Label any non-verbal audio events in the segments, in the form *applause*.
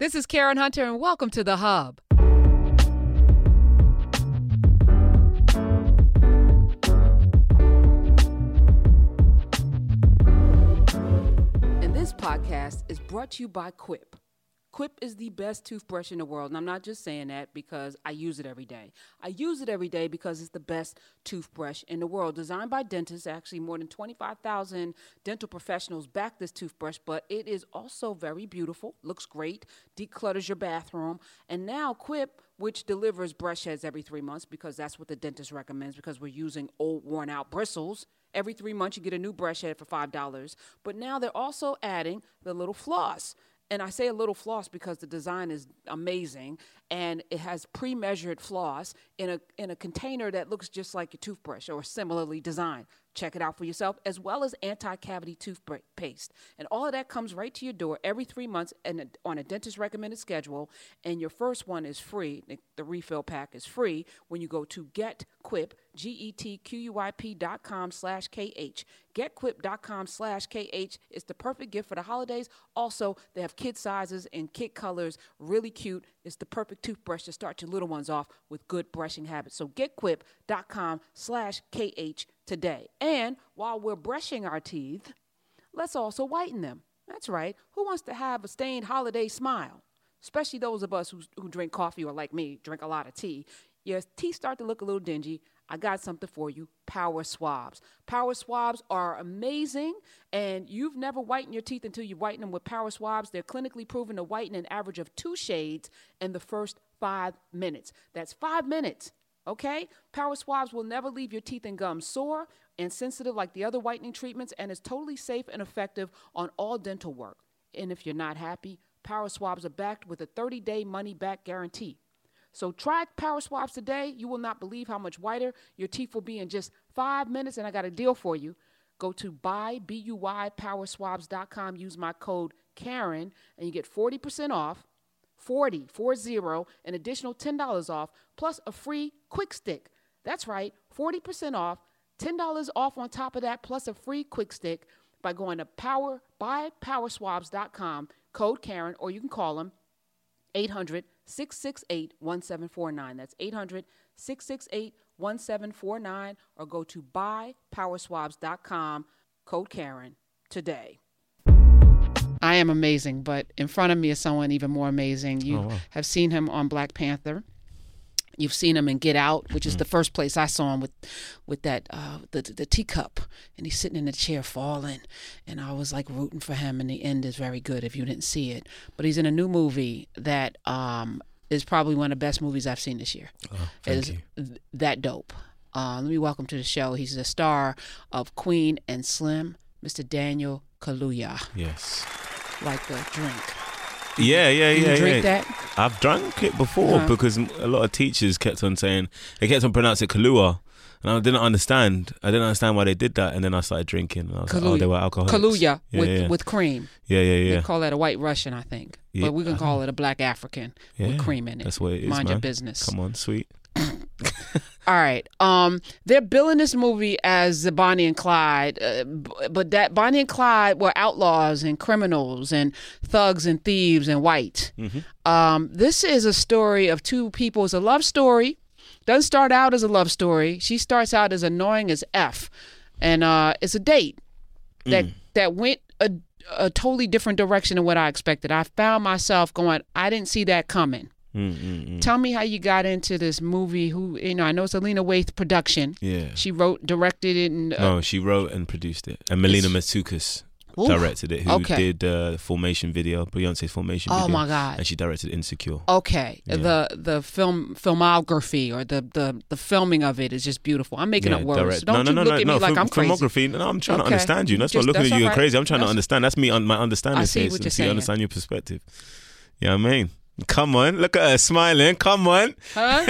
This is Karen Hunter, and welcome to The Hub. And this podcast is brought to you by Quip. Quip is the best toothbrush in the world. And I'm not just saying that because I use it every day. I use it every day because it's the best toothbrush in the world. Designed by dentists, actually, more than 25,000 dental professionals back this toothbrush, but it is also very beautiful, looks great, declutters your bathroom. And now, Quip, which delivers brush heads every three months because that's what the dentist recommends because we're using old, worn out bristles. Every three months, you get a new brush head for $5. But now they're also adding the little floss and I say a little floss because the design is amazing and it has pre-measured floss in a in a container that looks just like a toothbrush or similarly designed. Check it out for yourself, as well as anti-cavity toothpaste. And all of that comes right to your door every three months and on a dentist recommended schedule. And your first one is free. The refill pack is free when you go to GetQuip, G-E-T-Q-U-I-P dot com slash K-H. GetQuip.com slash KH is the perfect gift for the holidays. Also, they have kid sizes and kid colors, really cute. It's the perfect toothbrush to start your little ones off with good brushing habits. So getquip.com slash KH today. And while we're brushing our teeth, let's also whiten them. That's right. Who wants to have a stained holiday smile? Especially those of us who, who drink coffee or, like me, drink a lot of tea. Your teeth start to look a little dingy. I got something for you power swabs. Power swabs are amazing, and you've never whitened your teeth until you whiten them with power swabs. They're clinically proven to whiten an average of two shades in the first five minutes. That's five minutes. Okay? Power swabs will never leave your teeth and gums sore and sensitive like the other whitening treatments, and is totally safe and effective on all dental work. And if you're not happy, Power swabs are backed with a 30 day money back guarantee. So try Power Swabs today. You will not believe how much whiter your teeth will be in just five minutes. And I got a deal for you. Go to buy, B-U-Y, powerswabs.com. Use my code Karen, and you get 40% off, 40, 40, an additional $10 off, plus a free quick stick. That's right, 40% off, $10 off on top of that, plus a free quick stick by going to power, buypowerswabs.com, code Karen, or you can call them 800 668 1749. That's 800 668 1749 or go to buypowerswabs.com, code Karen, today. I am amazing, but in front of me is someone even more amazing. You oh, wow. have seen him on Black Panther. You've seen him in Get Out, which is mm. the first place I saw him with, with that uh, the the teacup, and he's sitting in a chair falling, and I was like rooting for him. And the end is very good if you didn't see it. But he's in a new movie that um, is probably one of the best movies I've seen this year. Oh, thank is you. that dope. Uh, let me welcome to the show. He's the star of Queen and Slim, Mr. Daniel Kaluuya. Yes. Like a drink. Yeah, yeah, yeah. You drink yeah. that? I've drunk it before uh-huh. because a lot of teachers kept on saying they kept on pronouncing it Kahlua. And I didn't understand. I didn't understand why they did that. And then I started drinking. And I was Kaluuya. like, oh, they were alcoholics. Kaluuya yeah, with, yeah. with cream. Yeah, yeah, yeah. They call that a white Russian, I think. Yeah, but we can call it a black African with cream in it. That's what it is. Mind man. your business. Come on, sweet. *laughs* *laughs* All right. Um, they're billing this movie as the Bonnie and Clyde, uh, but that Bonnie and Clyde were outlaws and criminals and thugs and thieves and white. Mm-hmm. Um, this is a story of two people. It's a love story. Doesn't start out as a love story. She starts out as annoying as f, and uh, it's a date that mm. that went a, a totally different direction than what I expected. I found myself going, I didn't see that coming. Mm-mm-mm. Tell me how you got into this movie. Who you know? I know it's a Lena Waithe production. Yeah, she wrote, directed it, and uh, no, she wrote and produced it. And Melina Matsoukas directed it. Who okay. did uh, Formation video, Beyonce's Formation oh video. my god! And she directed Insecure. Okay, yeah. the the film filmography or the, the the filming of it is just beautiful. I'm making yeah, up words. Direct. Don't no, you no, look no, at no, me like I'm crazy. Filmography. No, I'm trying okay. to understand you. That's just, not looking at you right. crazy. I'm trying that's, to understand. That's me. on My understanding. I see what you're saying. understand your perspective. Yeah, you know I mean. Come on, look at her smiling. Come on. Huh?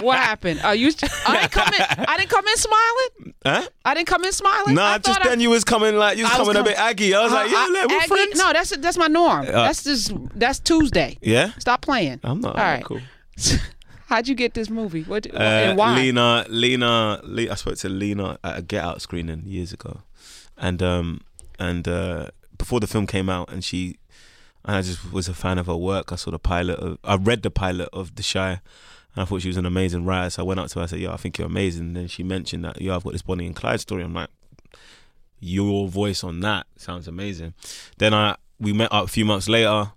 what happened? Are you? I didn't come in. I didn't come in smiling. Huh? I didn't come in smiling. No, Nah, just I, then you was coming like you was, was coming com- a bit aggy. I was uh, like, yeah, I, we're aggy? friends. No, that's that's my norm. Uh, that's just that's Tuesday. Yeah. Stop playing. I'm not. All right. Cool. *laughs* How'd you get this movie? What uh, and why? Lena, Lena, Lena, I spoke to Lena at a Get Out screening years ago, and um and uh before the film came out, and she and I just was a fan of her work. I saw the pilot. Of, I read the pilot of The Chi. And I thought she was an amazing writer. So I went up to her. I said, "Yo, I think you're amazing." And then she mentioned that, "Yo, I've got this Bonnie and Clyde story." I'm like, "Your voice on that sounds amazing." Then I we met up a few months later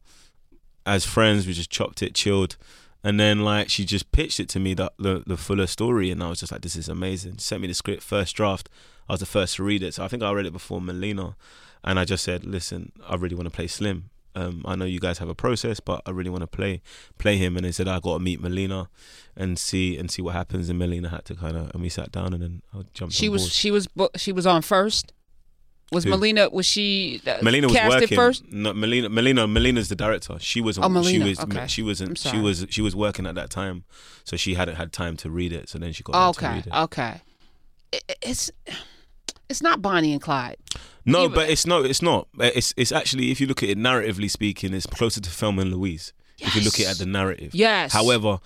as friends. We just chopped it, chilled, and then like she just pitched it to me the the, the fuller story, and I was just like, "This is amazing." She sent me the script, first draft. I was the first to read it, so I think I read it before Melina, and I just said, "Listen, I really want to play Slim." Um, I know you guys have a process, but I really want to play play him. And they said I got to meet Melina and see and see what happens. And Melina had to kind of and we sat down and then I jumped. She was she was she was on first. Was Who? Melina was she uh, Melina was working. first? No, Melina. Melina. Melina's the director. She wasn't. Oh, Melina, She was. okay. She wasn't. She was. She was working at that time, so she hadn't had time to read it. So then she got Oh, okay, read it. okay. It, it's it's not Bonnie and Clyde. No, but it's no, it's not. It's it's actually if you look at it narratively speaking, it's closer to Thelma and Louise. If you look at it at the narrative. Yes. However,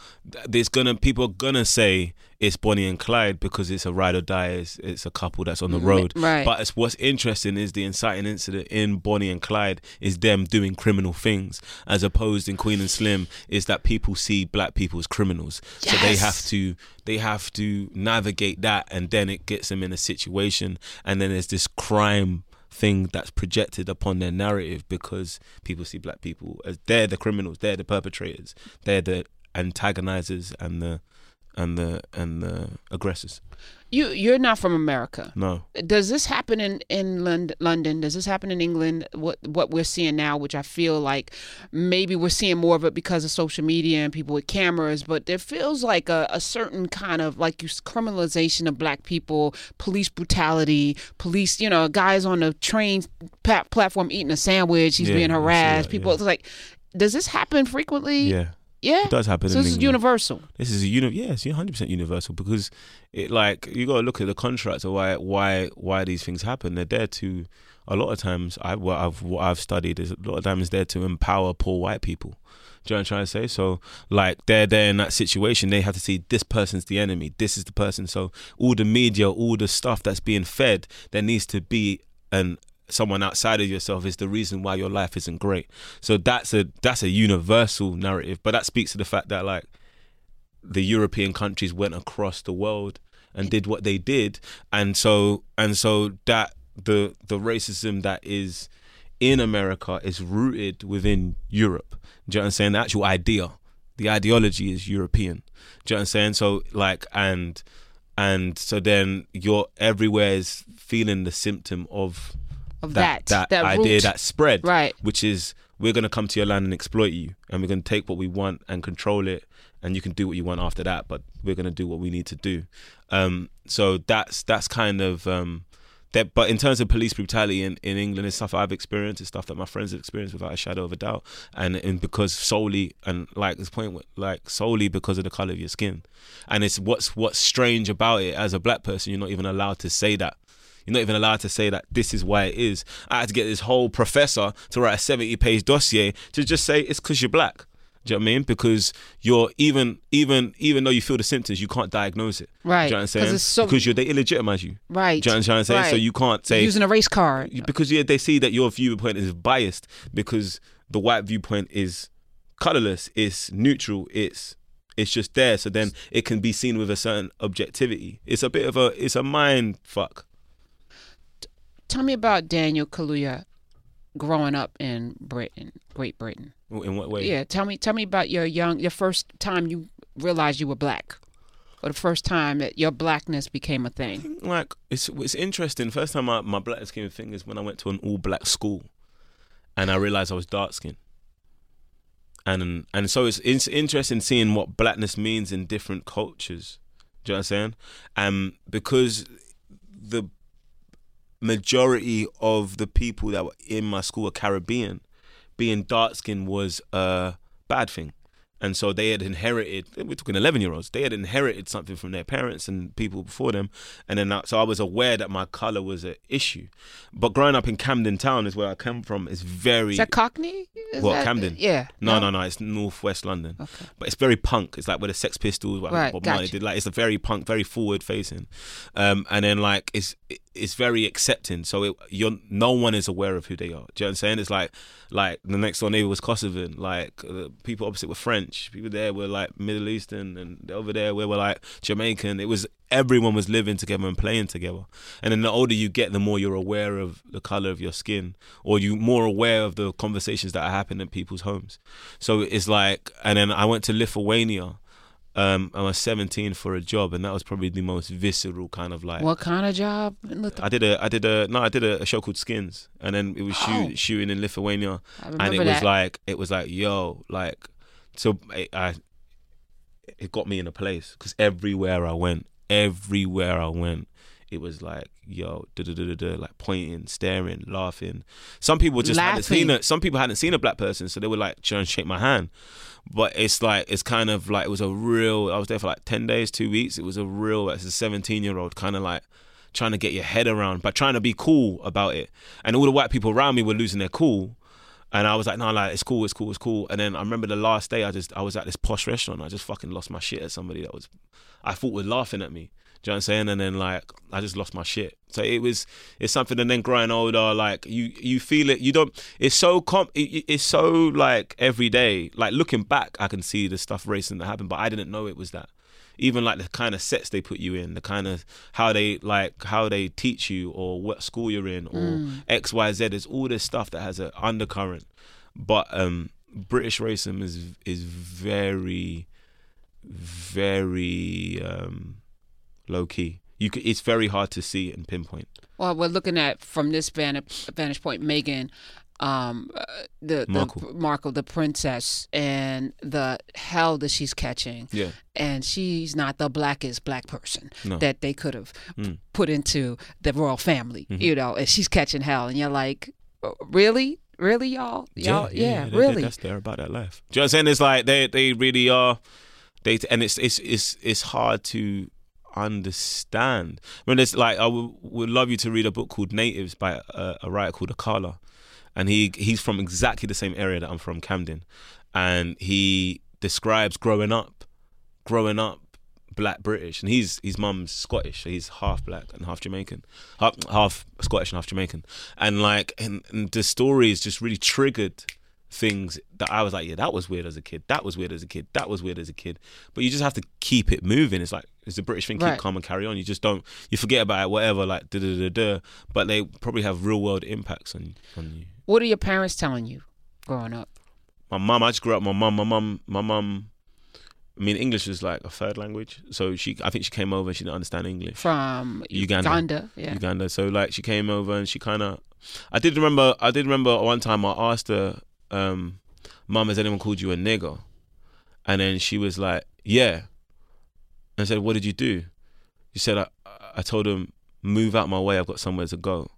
there's gonna people are gonna say it's Bonnie and Clyde because it's a ride or die. It's, it's a couple that's on the mm, road. right. But it's, what's interesting is the inciting incident in Bonnie and Clyde is them doing criminal things, as opposed in Queen and Slim is that people see black people as criminals. yes. So they have to they have to navigate that, and then it gets them in a situation, and then there's this crime thing that's projected upon their narrative because people see black people as they're the criminals, they're the perpetrators, they're the antagonizers and the and the and the aggressors. You you're not from America. No. Does this happen in in Lond- London? Does this happen in England? What what we're seeing now, which I feel like maybe we're seeing more of it because of social media and people with cameras, but there feels like a, a certain kind of like criminalization of black people, police brutality, police. You know, guys on the train pa- platform eating a sandwich, he's Yeah, being harassed. that, people, yeah. it's like, does this happen frequently? Yeah. Yeah. It does happen So in this is universal. This is a uni- yeah, it's hundred percent universal because it like you got to look at the contracts of why why why these things happen. They're there to a lot of times. I what I've what I've studied is a lot of times there to empower poor white people. Do you know what I'm trying to say? So like they're there in that situation. They have to see this person's the enemy. This is the person. So all the media, all the stuff that's being fed, there needs to be an someone outside of yourself is the reason why your life isn't great. So that's a that's a universal narrative. But that speaks to the fact that like the European countries went across the world and did what they did, and so and so that the the racism that is in America is rooted within Europe. Do you know what I'm saying? The actual idea, the ideology is European. Do you know what I'm saying? So like and and so then you're everywhere is feeling the symptom of Of that that, that, idea root. that spread Right. which is we're going to come to your land and exploit you and we're going to take what we want and control it and you can do what you want after that but we're going to do what we need to do um, so that's that's kind of um, that but in terms of police brutality in, in England it's stuff I've experienced it's stuff that my friends have experienced without a shadow of a doubt and and because solely and like this point like solely because of the color of your skin and it's what's what's strange about it as a black person you're not even allowed to say that you're not even allowed to say that this is why it is. I had to get this whole professor to write a 70 page dossier to just say it's because you're black. Do you know what I mean? Because you're even even even though you feel the symptoms, you can't diagnose it. Right. Do you know what I'm saying? so- because you're they illegitimize you. Right. Do you know what I'm trying to say? So you can't say using a race card. because yeah, they see that your viewpoint is biased because the white viewpoint is colorless, it's neutral, it's it's just there. So then it can be seen with a certain objectivity. It's a bit of a it's a mind fuck. Tell me about Daniel Kaluuya growing up in Britain, Great Britain. In what way? Yeah, tell me tell me about your young your first time you realized you were black. Or the first time that your blackness became a thing. like it's it's interesting. First time my my blackness came a thing is when I went to an all black school, and I realized I was dark skinned. And and so it's it's interesting seeing what blackness means in different cultures. Do you know what I'm saying? Um, because the majority of the people that were in my school were Caribbean, being dark skinned was a bad thing. And so they had inherited, we're talking 11 year olds, they had inherited something from their parents and people before them. And then, I, so I was aware that my color was an issue. But growing up in Camden Town is where I come from, It's very. Is that Cockney? Is What, that- Camden? Yeah. no, no, no, no, it's northwest London. Okay. But it's very punk. It's like where the Sex Pistols, what Right, Bob Marley did. Like it's a very punk, very forward facing. Um, and then like it's it's very accepting. So it, you're no one is aware of who they are. Do you know what I'm saying? It's like like the next door neighbor was Kosovan. Like the people opposite were French. People there were like Middle Eastern, and over there we were like Jamaican. It was everyone was living together and playing together. And then the older you get, the more you're aware of the color of your skin, or you more aware of the conversations that are happening in people's homes. So it's like, and then I went to Lithuania um, I was 17 for a job, and that was probably the most visceral kind of like. What kind of job? I did a, I did a, no, I did a, a show called Skins, and then it was shoot, Oh. shooting in Lithuania, and it that. was like, it was like, yo, like, so I, I it got me in a place because everywhere I went, everywhere I went, it was like, yo, da da da da da, like pointing, staring, laughing. Some people just hadn't seen Laughing. it. Some people hadn't seen a black person, so they were like trying to shake my hand. But it's like it's kind of like it was a real. I was there for like ten days, two weeks. It was a real. As a seventeen year old, kind of like trying to get your head around, but trying to be cool about it. And all the white people around me were losing their cool. And I was like, no, like it's cool, it's cool, it's cool. And then I remember the last day, I just I was at this posh restaurant. I just fucking lost my shit at somebody that was, I thought was laughing at me. Do you know what I'm saying? And then like I just lost my shit. So it was it's something. And then growing older, like you you feel it. You don't. It's so comp. It, it's so like every day. Like looking back, I can see the stuff racing that happened, but I didn't know it was that. Even like the kind of sets they put you in, the kind of how they like how they teach you, or what school you're in, or X Y Z. There's all this stuff that has an undercurrent, but um British racism is is very, very um, low key. You c it's very hard to see and pinpoint. Well, we're looking at from this vantage, point, Meghan, um, uh, the, the Markle. Markle, the princess, and the hell that she's catching. Yeah. And she's not the blackest black person No. that they could have Mm. put into the royal family, Mhm. you know, and she's catching hell. And you're like, "Oh, really? Really, y'all? Y'all, yeah, they- they- really. that's they're about that life. Do you know what I'm saying? It's like they they really are. They and it's it's it's it's hard to understand. I mean, it's like I would, would love you to read a book called Natives by a, a writer called Akala, and he he's from exactly the same area that I'm from, Camden, and he describes growing up, growing up black British, and he's his mum's Scottish, so he's half black and half Jamaican, half, half Scottish and half Jamaican, and like and, and the is just really triggered things that I was like, yeah, that was weird as a kid, that was weird as a kid, that was weird as a kid, but you just have to keep it moving. It's like it's the British thing, keep Right. calm and carry on. You just don't you forget about it, whatever, like da da da da. But they probably have real world impacts on on you. What are your parents telling you growing up? my mum I just grew up my mum my mum my mum I mean English is like a third language so she I think she came over and she didn't understand English From Uganda. Uganda, yeah. Uganda so like she came over and she kind of I did remember I did remember one time I asked her um mum has anyone called you a nigger and then she was like yeah and I said what did you do she said I I told him move out my way I've got somewhere to go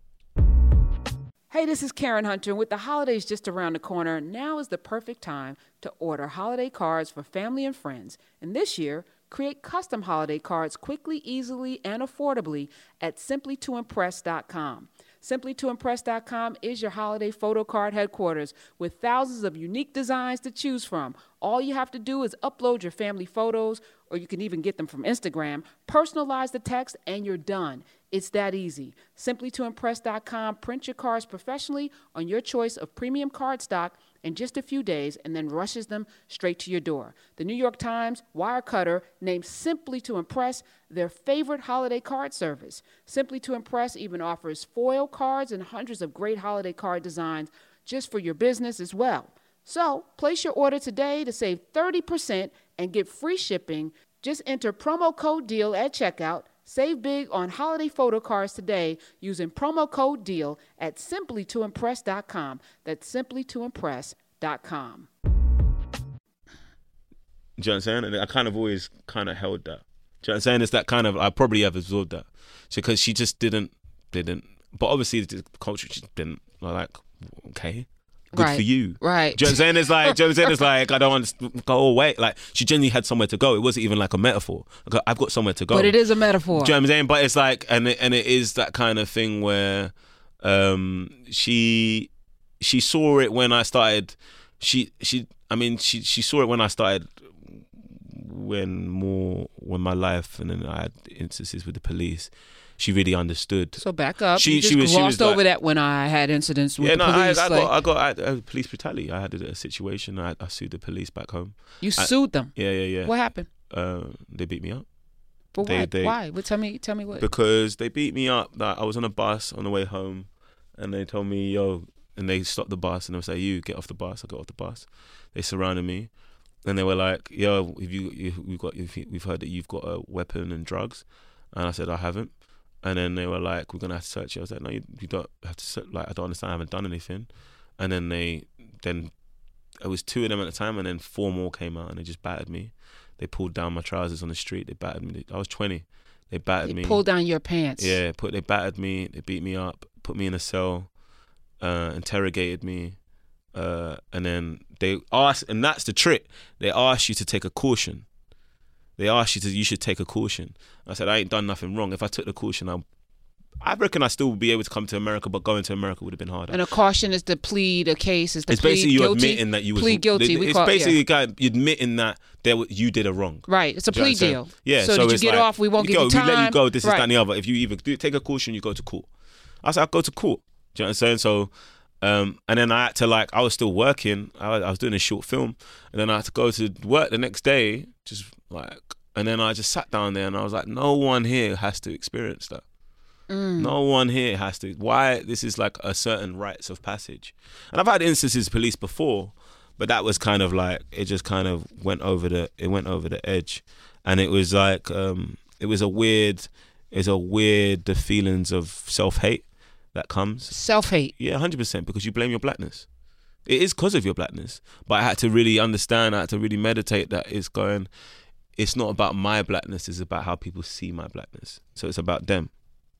Hey, this is Karen Hunter. With the holidays just around the corner, now is the perfect time to order holiday cards for family and friends. And this year, create custom holiday cards quickly, easily, and affordably at simplytoimpress.com. Simplytoimpress.com is your holiday photo card headquarters with thousands of unique designs to choose from. All you have to do is upload your family photos, or you can even get them from Instagram, personalize the text, and you're done. It's that easy. Simplytoimpress.com, print your cards professionally on your choice of premium cardstock in just a few days and then rushes them straight to your door. The New York Times Wirecutter named Simply to Impress their favorite holiday card service. Simply to Impress even offers foil cards and hundreds of great holiday card designs just for your business as well. So, place your order today to save 30% and get free shipping. Just enter promo code DEAL at checkout. Save big on holiday photo cards today using promo code DEAL at simplytoimpress.com. That's simplytoimpress.com. Do you saying? And I kind of always kind of held that. Do you saying? It's that kind of I probably have absorbed that. So because she just didn't didn't but obviously the culture just didn't like okay. Good Right. for you. Right. Do you know what I'm saying? It's like, do you know what I'm saying? It's like, I don't want to go away. Like, she genuinely had somewhere to go. It wasn't even like a metaphor. Like, I've got somewhere to go. But it is a metaphor. Do you know what I'm saying? But it's like, and it, and it is that kind of thing where um, she she saw it when I started. She she I mean she she saw it when I started when more when my life and then I had instances with the police. She really understood. So back up. She- she was- she was over like- that when I had incidents with yeah, the no, police. I, I like, got, I got I uh, police brutality. I had a, a situation. I, I sued the police back home. you I- sued them. Yeah, yeah, yeah. What happened? Uh, they beat me up For They- what? they- Why? Well, tell me. Tell me what. because they beat me up. That I was on a bus on the way home, and they told me, "Yo," and they stopped the bus and they was like, "You get off the bus." I got off the bus. They surrounded me, and they were like, "Yo, have you, you we've got if you- we've heard that you've got a weapon and drugs," and I said, "I haven't." And then they were like, "We're gonna have to search you." I was like, "No, you, you don't have to. Search. Like, I don't understand. I haven't done anything." And then they, then it was two of them at a time, and then four more came out, and they just battered me. They pulled down my trousers on the street. They battered me. I was twenty. They battered They me. pulled down your pants. Yeah, put they battered me, they beat me up, put me in a cell, uh, interrogated me, uh, and then they asked, and that's the trick. They asked you to take a caution. They asked you to, you should take a caution. I said I ain't done nothing wrong. If I took the caution, I, I reckon I still would be able to come to America, but going to America would have been harder. And a caution is to plead a case. Is to it's plead basically you guilty. admitting that you was plead guilty. It's call basically yeah. admitting that there you did a wrong. Right. It's a Do you know plea what I'm saying? deal. Yeah. So, did you get like, off? We won't give go, you time. We let you go. This is right. that and the other. If you either do, take a caution, you go to court. I said, I go to court. Do you know what I'm saying? So, um, and then I had to like, I was still working. I, I was doing a short film, and then I had to go to work the next day. Just like, and then I just sat down there, and I was like, no one here has to experience that. Mm. No one here has to. Why this is like a certain rites of passage, and I've had instances of police before, but that was kind of like it just kind of went over the it went over the edge, and it was like um it was a weird, it's a weird the feelings of self hate that comes. Self hate. Yeah, hundred percent because you blame your blackness. It is because of your blackness, but I had to really understand. I had to really meditate that it's going. It's not about my blackness. It's about how people see my blackness. So it's about them.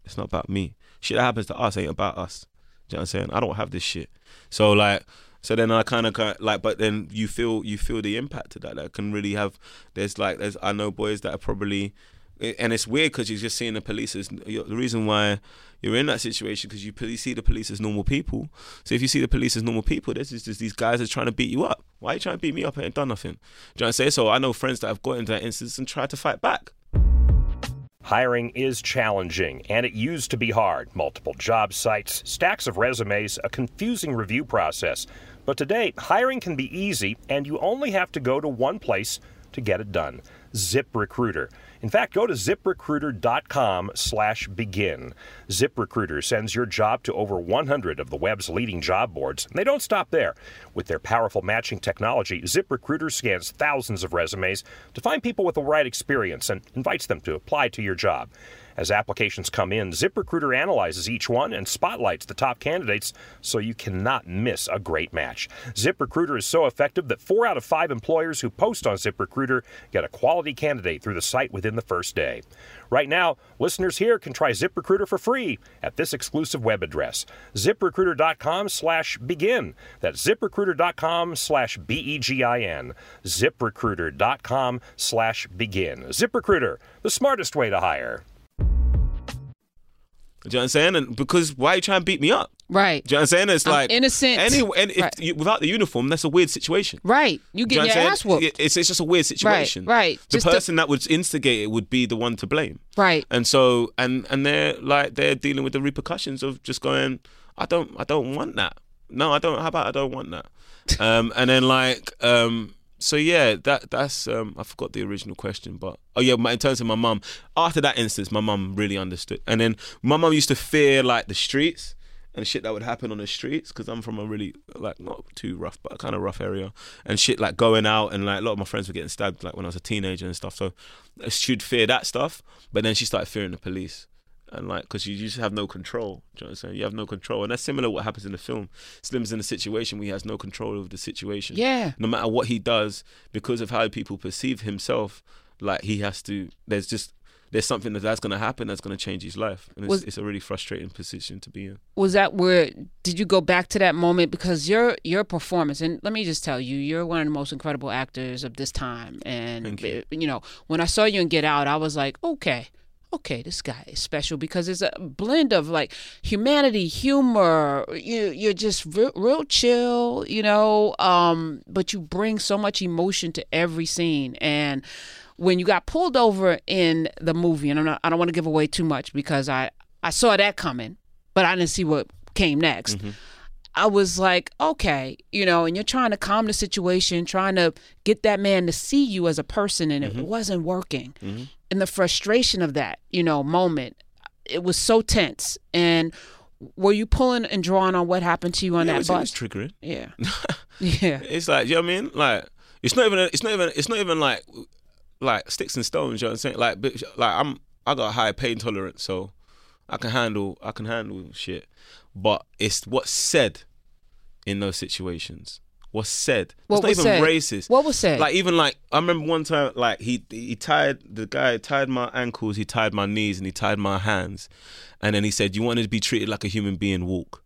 It's not about me. Shit that happens to us ain't about us. Do you know what I'm saying? I don't have this shit. So like, so then I kind of like, but then you feel you feel the impact of that. That can really have. There's like, there's I know boys that are probably, and it's weird because you're just seeing the police Is the reason why you're in that situation because you see the police as normal people. So if you see the police as normal people, there's just, just these guys are trying to beat you up. Why are you trying to beat me up? I ain't done nothing. Do you know I'm saying? So I know friends that have got into that instance and tried to fight back. Hiring is challenging, and it used to be hard. Multiple job sites, stacks of resumes, a confusing review process. But today, hiring can be easy, and you only have to go to one place to get it done. ZipRecruiter. In fact, go to ziprecruiter.com slash begin. ZipRecruiter sends your job to over 100 of the web's leading job boards, and they don't stop there. With their powerful matching technology, ZipRecruiter scans thousands of resumes to find people with the right experience and invites them to apply to your job. As applications come in, ZipRecruiter analyzes each one and spotlights the top candidates so you cannot miss a great match. ZipRecruiter is so effective that four out of five employers who post on ZipRecruiter get a quality candidate through the site within the first day. Right now, listeners here can try ZipRecruiter for free at this exclusive web address, ziprecruiter.com slash begin. That's ziprecruiter.com slash B-E-G-I-N. ziprecruiter.com slash begin. ZipRecruiter, the smartest way to hire. Do you know what I'm saying? And because why are you trying to beat me up? Right. Do you know what I'm saying? It's I'm like innocent. Any, and if Right. you, without the uniform, that's a weird situation. Right. You Do you get know your ass whooped. It's, it's just a weird situation. right. The Just person that would instigate it would be the one to blame. Right. And so and and they're like they're dealing with the repercussions of just going, I don't I don't want that. No, I don't. How about I don't want that? *laughs* um, and then like um, so yeah, that that's um, I forgot the original question, but oh yeah, my, in terms of my mum, after that instance, my mum really understood, and then my mum used to fear like the streets and shit that would happen on the streets because I'm from a really like not too rough but kind of rough area and shit like going out and like a lot of my friends were getting stabbed like when I was a teenager and stuff. So she'd fear that stuff, but then she started fearing the police. And like, because you just have no control. Do you know what I'm saying? You have no control, and that's similar to what happens in the film. Slim's in a situation where he has no control over the situation Yeah. no matter what he does because of how people perceive himself like he has to there's just there's something that that's going to happen that's going to change his life and it's, Was- it's a really frustrating position to be in was that where did you go back to that moment because your your performance and let me just tell you you're one of the most incredible actors of this time and you. you know when i saw you in get out i was like okay okay this guy is special because it's a blend of like humanity humor you you're just real, real chill you know um but you bring so much emotion to every scene and when you got pulled over in the movie, and I'm not, I don't want to give away too much because I, I saw that coming, but I didn't see what came next. Mm-hmm. I was like, okay, you know, and you're trying to calm the situation, trying to get that man to see you as a person, and Mm-hmm. it wasn't working. And the frustration of that, you know, moment, it was so tense. And were you pulling and drawing on what happened to you on Yeah, it that was, it was bus? triggering. yeah, *laughs* yeah, It's like, you know what I mean? Like, it's not even, it's not even, it's not even like, like sticks and stones. You know what I'm saying? Like, but, like I'm, I got a high pain tolerance, so I can handle, I can handle shit. But it's what's said in those situations. was said. What it's was not even said? racist. What was said? Like even like I remember one time, like he he tied the guy tied my ankles, he tied my knees, and he tied my hands, and then he said, "You wanted to be treated like a human being, walk."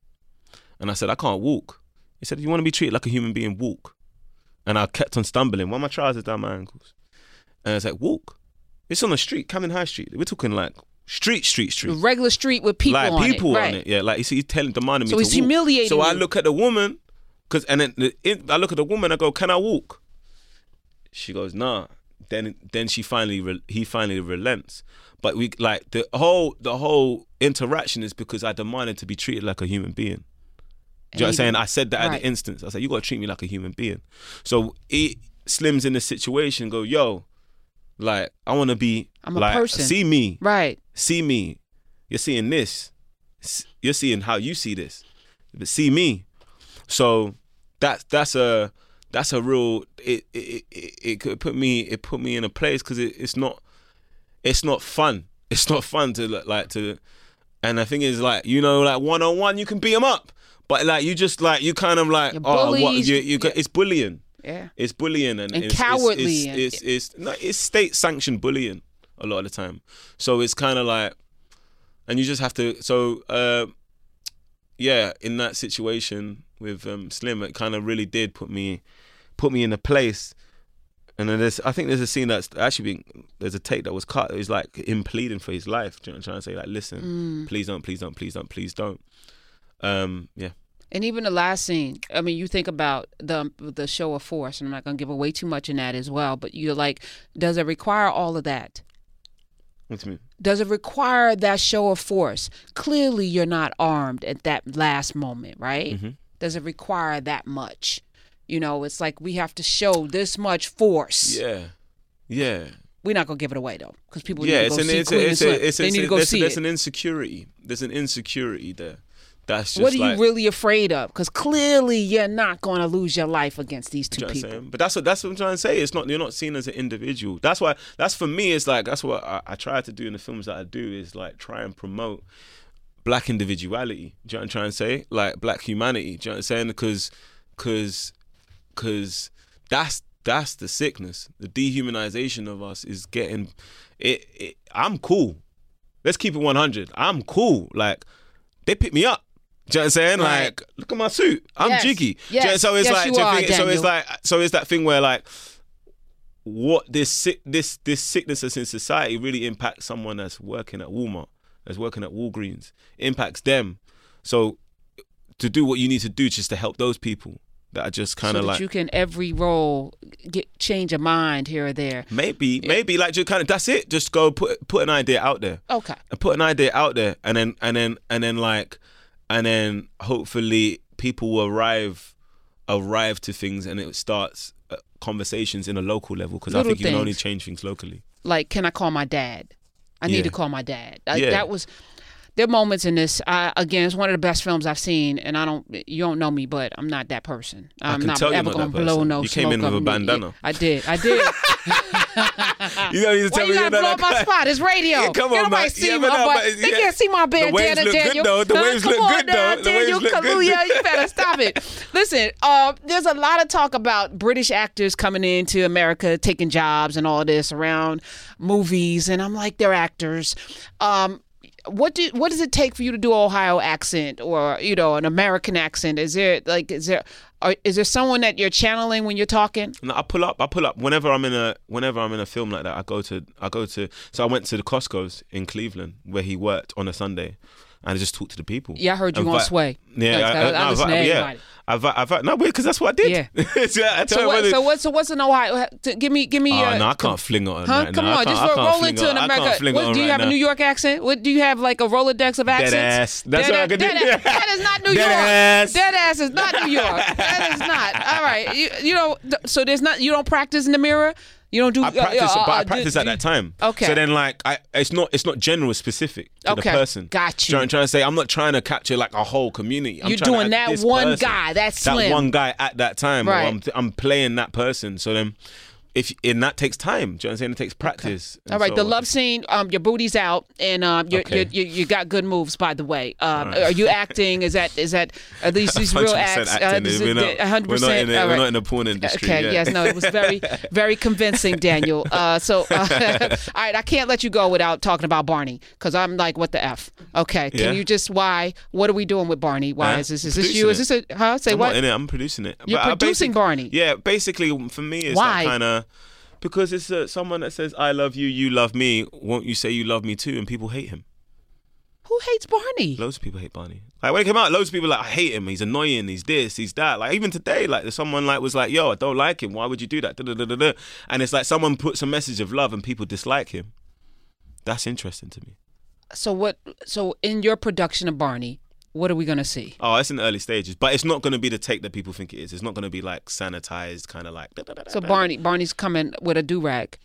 And I said, "I can't walk." He said, "You want to be treated like a human being, walk." And I kept on stumbling. One of my trousers down my ankles, and I was like, "Walk." It's on the street, Camden High Street. We're talking like street, street, street. regular street with people like on people it, on right? it. Yeah, like you see, he's telling, demanding me So to he's humiliating So I look at the woman, cause and then the, it, I look at the woman. I go, "Can I walk?" She goes, "Nah." Then then she finally re, he finally relents. But we like the whole the whole interaction is because I demanded to be treated like a human being. Do you know what I'm saying? I said that at the instance. I said, you got to treat me like a human being. So it Slim's in the situation, go, yo, like, I want to be, I'm a like, person. see me, Right. See me. You're seeing this. You're seeing how you see this. But see me. So that's that's a that's a real it it, it, it could put me it put me in a place because it, it's not it's not fun. It's not fun to look like to and the thing is like you know like one on one you can beat them up. But like you just like you kind of like You're oh what you you got, yeah. it's bullying. Yeah. It's bullying and, And it's, cowardly It's and- it's, it's, it's, no, it's state sanctioned bullying a lot of the time. So it's kind of like, and you just have to. So uh, yeah, in that situation with um, Slim, it kind of really did put me put me in a place. And then there's, I think there's a scene that's actually been, there's a take that was cut. It was like him pleading for his life, do you know what I'm trying to say? Like, listen, Mm. please don't, please don't, please don't, please don't. Um, yeah. And even the last scene, I mean, you think about the the show of force, and I'm not gonna give away too much in that as well. But you're like, does it require all of that? What do you mean? Does it require that show of force? Clearly, you're not armed at that last moment, right? Mm-hmm. Does it require that much? You know, it's like we have to show this much force. Yeah. Yeah. We're not gonna give it away though, because people yeah, need to go see it's Queen a, and it's Slim. a, it's They need to go there's, see there's it. an insecurity. There's an insecurity there. That's just what are like, you really afraid of? Because clearly, you're not going to lose your life against these two you know what I'm people. saying? But that's what that's what I'm trying to say. It's not you're not seen as an individual. That's why that's for me. It's like that's what I, I try to do in the films that I do is like try and promote black individuality. Do you know what I'm trying to say? Like black humanity. Do you know what I'm saying? Because because because that's that's the sickness. The dehumanization of us is getting it, it. I'm cool. Let's keep it 100. I'm cool. Like they pick me up. Do you know what I'm saying? Right. Like, look at my suit. I'm Yes. jiggy. Do you know- So it's Yes, like, you are, think- so it's like, so it's that thing where like, what this sick, this this sickness that's in society really impacts someone that's working at Walmart, that's working at Walgreens, impacts them. So to do what you need to do just to help those people that are just kind of that like you can every role get change a mind here or there. maybe maybe like just kind of that's it. Just go put put an idea out there. Okay. and put an idea out there and then and then and then like and then hopefully people will arrive arrive to things and it starts uh, conversations in a local level because I think you can only change things locally. Like, can I call my dad? I need to call my dad. Yeah. That was. There are moments in this. I, again, it's one of the best films I've seen, and I don't. You don't know me, but I'm not that person. I'm not ever gonna blow person. no You came in with a bandana. Yeah, I did. I did. *laughs* *laughs* You know, you Why tell you me you're gotta blow up my spot? It's radio. Yeah, come on, man. see Yeah, my butt. but They yeah. can't see my The waves bandana, look good, Daniel. though. The waves Come look on good, though. The Daniel waves look good. You better stop it. *laughs* Listen, uh, there's a lot of talk about British actors coming into America, taking jobs and all this around movies, and I'm like, they're actors. Um, what do what does it take for you to do Ohio accent or you know an American accent? Is there like is there are, is there someone that you're channeling when you're talking? No, I pull up. I pull up whenever I'm in a whenever I'm in a film like that. I go to I go to. So I went to the Costco's in Cleveland where he worked on a Sunday, and I just talk to the people. Yeah, I heard you on Sway. Yeah, Like, I, I- I, I I, listen to yeah. everybody. I've, I've, no, because that's what I did. Yeah. *laughs* so, I So what? what, So what's so what's in Ohio? Give me, give me. Oh, uh, no, I can't fling it on Huh? right Come now. On, just I roll, roll into an I America. What, do you right have a. New York accent? What do you have like a Rolodex of accents? Dead ass. That's dead, what I could do. dead ass. That is not New *laughs* Dead York. ass. Dead ass is not New York. That is not. All right. You, you know. So there's not. You don't practice in the mirror. You don't do. I practice, uh, uh, but I uh, practice do- at that time. Okay. So then, like, I it's not it's not general specific to Okay. the person. Got Do know what. I'm trying to say? I'm not trying to capture like a whole community. I'm You're doing that one person, guy, that's that Slim. one guy at that time. Right. I'm I'm playing that person. So then, if and that takes time. Do you know what I'm saying? It takes practice. All And right, so- the love scene. Um, your booty's out, and um, you're, Okay. you're, you you got good moves. By the way, um, are you acting? Is that is that are these *laughs* these real 100% acts? Uh, acting. this we're not, 100. we're not in the, All we're right. not in the porn industry. Okay, yeah. yes, no, it was very, *laughs* very convincing, Daniel. Uh, so, uh, *laughs* all right, I can't let you go without talking about Barney because I'm like, what the f? Okay, can Yeah. you just why? What are we doing with Barney? Why Huh? is this? Is this you? Is this a huh? Say I'm what? in it. I'm producing it. You're But producing Barney. Yeah, basically for me, it's Why? that kind of because it's uh, someone that says "I love you, you love me." Won't you say you love me too? And people hate him. Who hates Barney? Loads of people hate Barney. Like when it came out, loads of people like I hate him. He's annoying. He's this. He's that. Like even today, like there's someone like was like, "Yo, I don't like him. Why would you do that?" Da-da-da-da-da. And it's like someone puts a message of love and people dislike him. That's interesting to me. So what? So in your production of Barney, what are we gonna see? Oh, it's in the early stages, but it's not going to be the take that people think it is. It's not going to be like sanitized, kind of like. So Barney, Barney's coming with a do rag.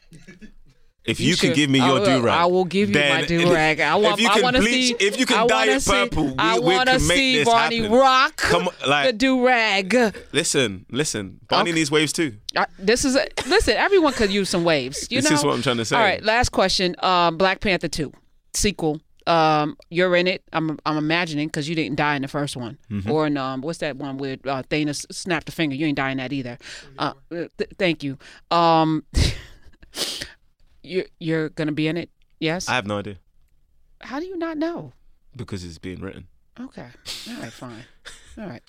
If You you, can give me your do rag, I will give you my *laughs* do-rag. I want- if you can wanna bleach, see- if you can I dye it see- purple, we, I can make see this Barney happen. rock Come on, the do rag. listen, listen. Barney Okay. needs waves too. Uh, this is a, listen. Everyone could use some waves. You This know. is what I'm trying to say. All right. Last question. Um, Black Panther two sequel. Um, you're in it. I'm I'm imagining because you didn't die in the first one, Mm-hmm. or in um, what's that one where uh, Thanos snapped a finger? You ain't dying that either. Uh, th- thank you. Um, *laughs* you're you're gonna be in it. Yes. I have no idea How do you not know? because it's being written. Okay. All right. Fine. All right.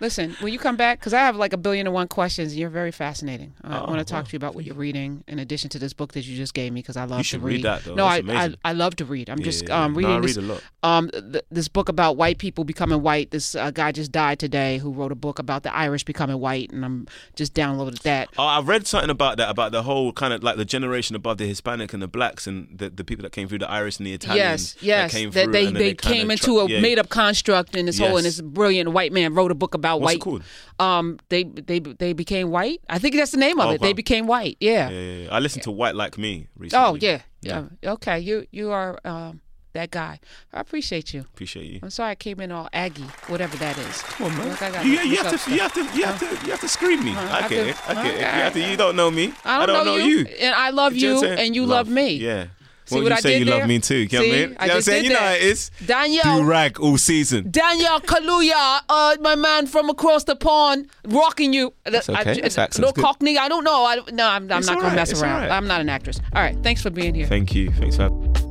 Listen, when you come back, because I have like a billion and one questions, you're very fascinating. I want to talk well, to you about what you're reading, in addition to this book that you just gave me, because I love should to read read. that, though. No, I, I. I love to read. I'm Yeah, just um reading No, I this read a lot. um th- this book about white people becoming white. This uh, guy just died today who wrote a book about the Irish becoming white, and I'm just downloaded that. Oh, I've read something about that, about the whole kind of like the generation above the Hispanic and the blacks and the, the people that came through, the Irish and the Italians. Yes, yes, that, came that through they they, kinda came tra- into a yeah. made up construct in this whole, and Yes. this brilliant white man wrote a book about What's white. it called? Um, they they they became white. I think that's the name of Oh, it. They became white. Yeah. Yeah, yeah, yeah. I listened to White Like Me recently. Oh yeah. yeah. Okay. You you are um that guy. I appreciate you. Appreciate you. I'm sorry I came in all aggy, whatever that is. Come on, man. I got You, you have to, you have to, you have to, you have to scream me. I I have get to- it. I get it. You okay. have to. You don't know me. I don't, know, you. and I love you know you, what I'm saying? and you love, me. Yeah. See Well, what you I say you there? love me too. You know what I mean? I You know what I'm just saying? did You know how that. it is. Danielle. Do rag all season. Daniel Kaluuya, uh, my man from across the pond, rocking you. That's okay. I, That's accent's no good. Cockney. I don't know. I, no, I'm, I'm not all gonna right. mess It's around. right. I'm not an actress. All right. Thanks for being here. Thank you. Thanks for having